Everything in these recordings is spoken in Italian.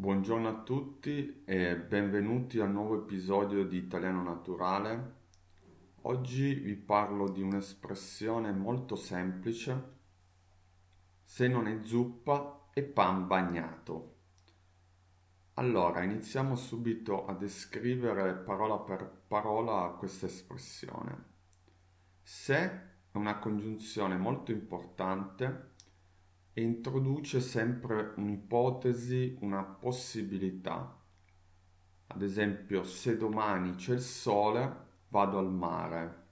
Buongiorno a tutti e benvenuti al nuovo episodio di Italiano Naturale. Oggi vi parlo di un'espressione molto semplice. Se non è zuppa è pan bagnato. Allora, iniziamo subito a descrivere parola per parola questa espressione. Se è una congiunzione molto importante introduce sempre un'ipotesi, una possibilità. Ad esempio, se domani c'è il sole, vado al mare.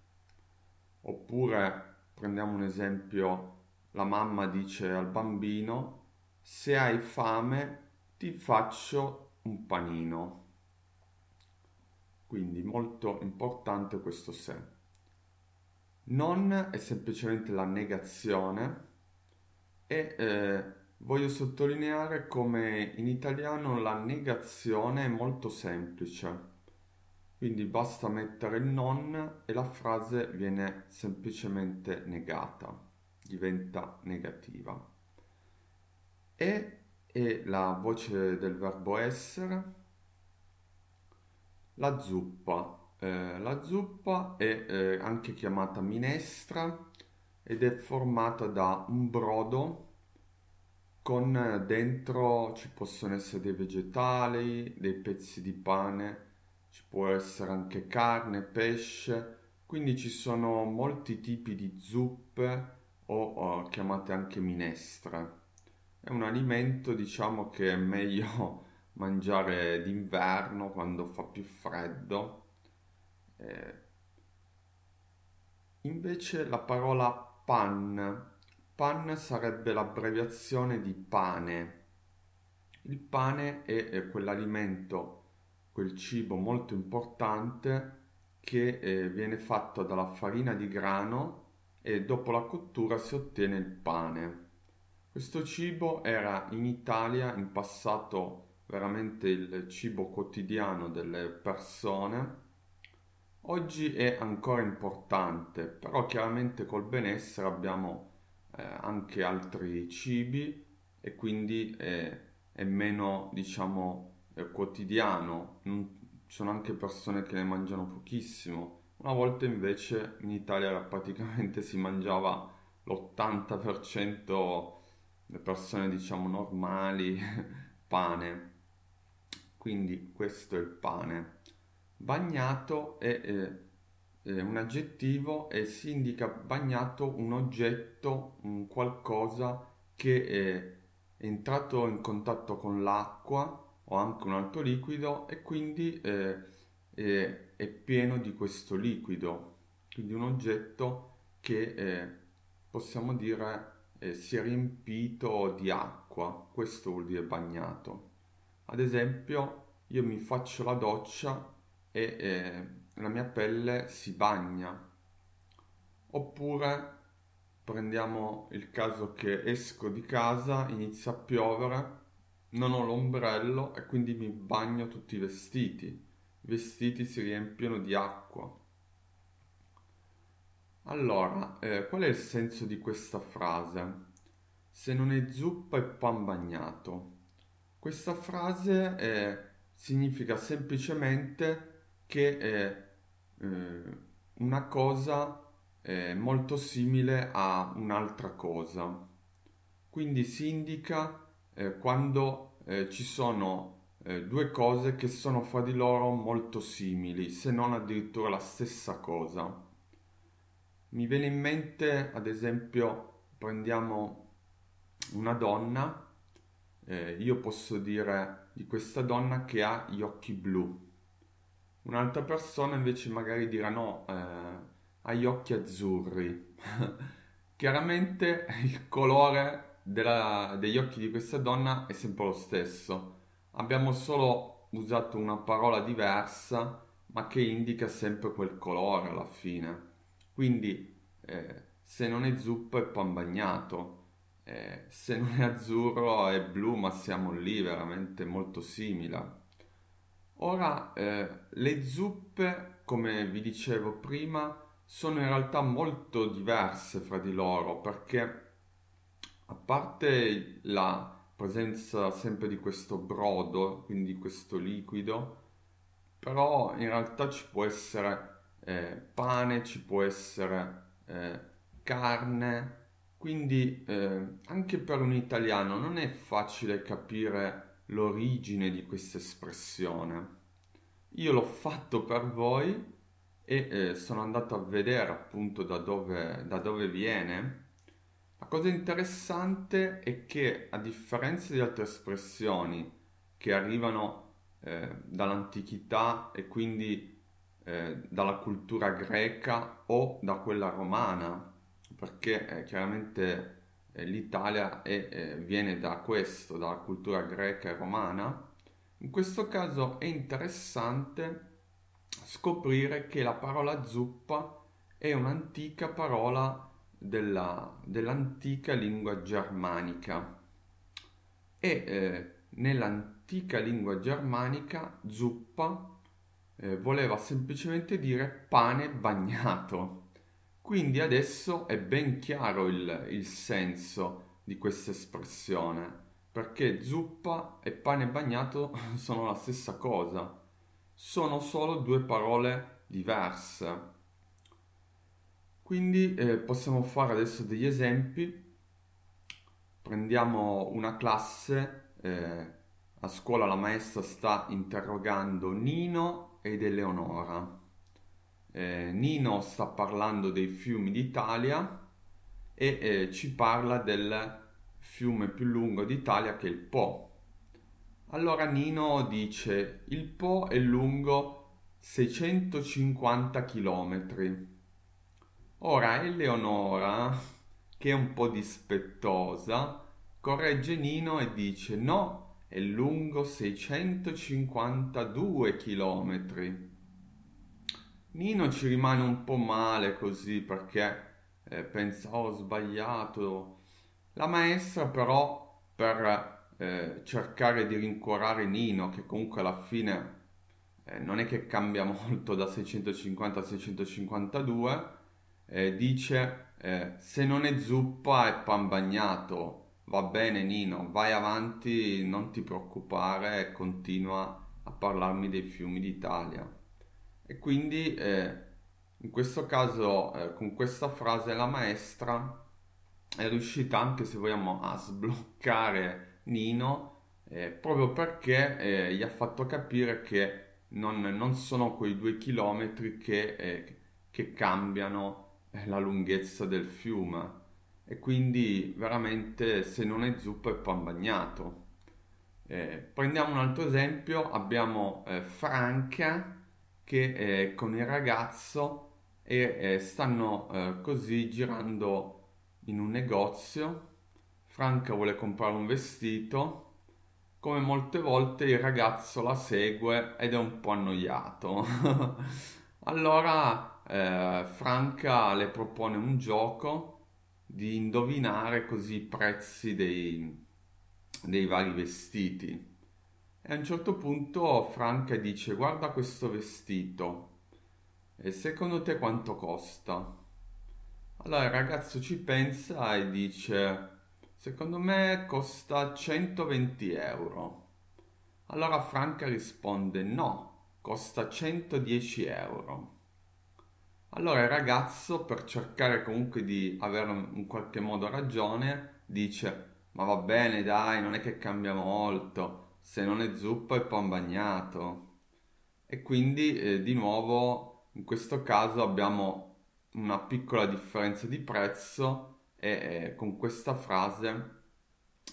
Oppure, prendiamo un esempio, la mamma dice al bambino, se hai fame ti faccio un panino. Quindi molto importante questo se. Non è semplicemente la negazione, e eh, voglio sottolineare come in italiano la negazione è molto semplice. Quindi basta mettere il non e la frase viene semplicemente negata, diventa negativa. E è la voce del verbo essere, la zuppa. Eh, la zuppa è eh, anche chiamata minestra ed è formata da un brodo con dentro ci possono essere dei vegetali, dei pezzi di pane, ci può essere anche carne, pesce, quindi ci sono molti tipi di zuppe o, o chiamate anche minestre. È un alimento diciamo che è meglio mangiare d'inverno quando fa più freddo. Eh, invece la parola Pan. Pan sarebbe l'abbreviazione di pane. Il pane è, quell'alimento, quel cibo molto importante che eh, viene fatto dalla farina di grano e dopo la cottura si ottiene il pane. Questo cibo era in Italia in passato veramente il cibo quotidiano delle persone Oggi è ancora importante, però chiaramente col benessere abbiamo eh, anche altri cibi e quindi è, è meno, diciamo, eh, quotidiano. Non, ci sono anche persone che ne mangiano pochissimo. Una volta invece in Italia praticamente si mangiava l'80% le persone diciamo normali pane. Quindi questo è il pane. Bagnato è, è, un aggettivo e si indica bagnato un oggetto, un qualcosa che è entrato in contatto con l'acqua o anche un altro liquido e quindi è, è, è pieno di questo liquido. Quindi un oggetto che eh, possiamo dire eh, si è riempito di acqua, questo vuol dire bagnato. Ad esempio, io mi faccio la doccia e eh, la mia pelle si bagna. Oppure prendiamo il caso che esco di casa, inizia a piovere, non ho l'ombrello e quindi mi bagno tutti i vestiti. I vestiti si riempiono di acqua. Allora, eh, qual è il senso di questa frase? Se non è zuppa è pan bagnato. Questa frase eh, significa semplicemente che è eh, una cosa eh, molto simile a un'altra cosa. Quindi si indica eh, quando eh, ci sono eh, due cose che sono fra di loro molto simili, se non addirittura la stessa cosa. Mi viene in mente, ad esempio, prendiamo una donna, eh, io posso dire di questa donna che ha gli occhi blu Un'altra persona invece magari dirà no, eh, ha gli occhi azzurri. Chiaramente il colore della, degli occhi di questa donna è sempre lo stesso. Abbiamo solo usato una parola diversa, ma che indica sempre quel colore alla fine. Quindi, eh, se non è zuppa è pan bagnato. Eh, se non è azzurro è blu, ma siamo lì veramente molto simili. Ora, eh, le zuppe, come vi dicevo prima, sono in realtà molto diverse fra di loro perché a parte la, presenza sempre di questo brodo, quindi questo liquido, però in realtà ci può essere eh, pane, ci può essere eh, carne, quindi eh, anche per un italiano non è facile capire l'origine di questa espressione. Io l'ho fatto per voi e eh, sono andato a vedere appunto da dove, da dove viene la cosa interessante è che a differenza di altre espressioni che arrivano eh, dall'antichità e quindi eh, dalla cultura greca o da quella romana, perché eh, chiaramente l'Italia è, eh, viene da questo, dalla cultura greca e romana, in questo caso è interessante scoprire che la parola zuppa è un'antica parola della, dell'antica lingua germanica e eh, nell'antica lingua germanica zuppa eh, voleva semplicemente dire pane bagnato. Quindi adesso è ben chiaro il, il senso di questa espressione, perché zuppa e pane bagnato sono la stessa cosa, sono solo due parole diverse. Quindi eh, possiamo fare adesso degli esempi. Prendiamo una classe, eh, a scuola la maestra sta interrogando Nino ed Eleonora. Eh, Nino sta parlando dei fiumi d'Italia e eh, ci parla del fiume più lungo d'Italia che è il Po. Allora Nino dice il Po è lungo 650 chilometri Ora Eleonora, che è un po' dispettosa, corregge Nino e dice no, è lungo 652 chilometri. Nino ci rimane un po' male così perché eh, pensa oh, sbagliato. La maestra però per eh, cercare di rincuorare Nino, che comunque alla fine eh, non è che cambia molto da 650 a 652, eh, dice eh, se non è zuppa è pan bagnato. Va bene Nino, vai avanti, non ti preoccupare continua a parlarmi dei fiumi d'Italia. E quindi eh, in questo caso eh, con questa frase la maestra è riuscita anche se vogliamo a sbloccare Nino eh, proprio perché eh, gli ha fatto capire che non, non, sono quei due chilometri che, eh, che cambiano la lunghezza del fiume e quindi veramente se non è zuppa è pan bagnato. Eh, prendiamo un altro esempio, abbiamo eh, Franca che è con il ragazzo e eh, stanno eh, così girando in un negozio. Franca vuole comprare un vestito, come molte volte il ragazzo la segue ed è un po' annoiato. allora eh, Franca le propone un gioco di indovinare così i prezzi dei, dei vari vestiti. E a un certo punto Franca dice guarda questo vestito e secondo te quanto costa? Allora il ragazzo ci pensa e dice secondo me costa 120 euro. Allora Franca risponde no, costa 110 euro. Allora il ragazzo, per cercare comunque di avere in qualche modo ragione, dice: Ma va bene, dai, non è che cambia molto. Se non è zuppa è pan bagnato. E quindi eh, di nuovo in questo caso abbiamo una piccola differenza di prezzo e eh, con questa frase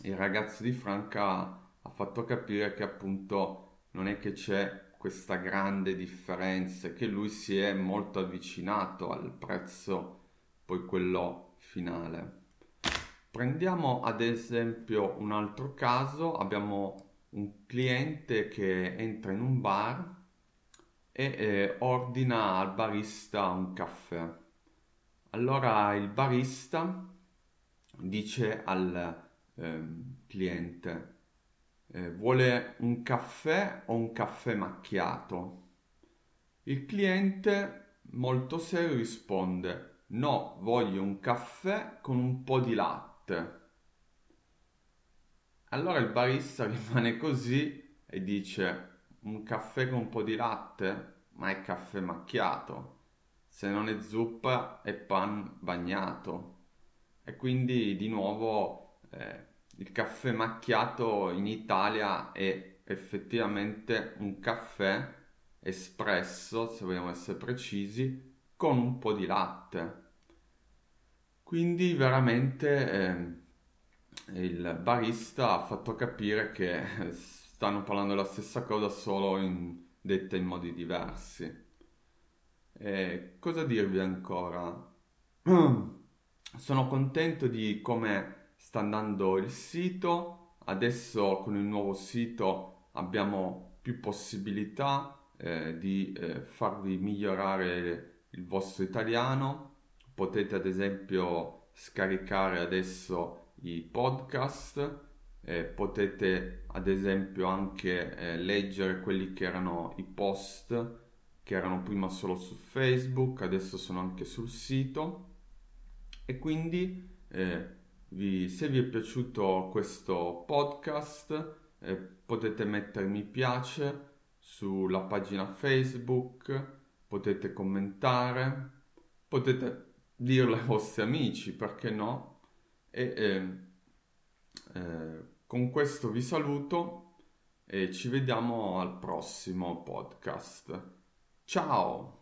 il ragazzo di Franca ha fatto capire che appunto non è che c'è questa grande differenza che lui si è molto avvicinato al prezzo poi quello finale prendiamo ad esempio un altro caso abbiamo un cliente che entra in un bar e eh, ordina al barista un caffè allora il barista dice al eh, cliente eh, vuole un caffè o un caffè macchiato? Il cliente molto serio risponde no, voglio un caffè con un po' di latte. Allora il barista rimane così e dice un caffè con un po' di latte, ma è caffè macchiato. Se non è zuppa è pan bagnato. E quindi di nuovo eh, il caffè macchiato in Italia è effettivamente un caffè espresso, se vogliamo essere precisi, con un po' di latte. Quindi veramente eh, il barista ha fatto capire che stanno parlando della stessa cosa solo in, detta in modi diversi. E cosa dirvi ancora? Sono contento di come sta andando il sito. Adesso con il nuovo sito abbiamo più possibilità eh, di eh, farvi migliorare il vostro italiano. Potete ad esempio scaricare adesso i podcast, eh, potete ad esempio anche eh, leggere quelli che erano i post che erano prima solo su Facebook, adesso sono anche sul sito e quindi eh, vi, se vi è piaciuto questo podcast eh, potete mettere mi piace sulla pagina Facebook, potete commentare, potete dirlo ai vostri amici, perché no? E eh, eh, con questo vi saluto e ci vediamo al prossimo podcast. Ciao!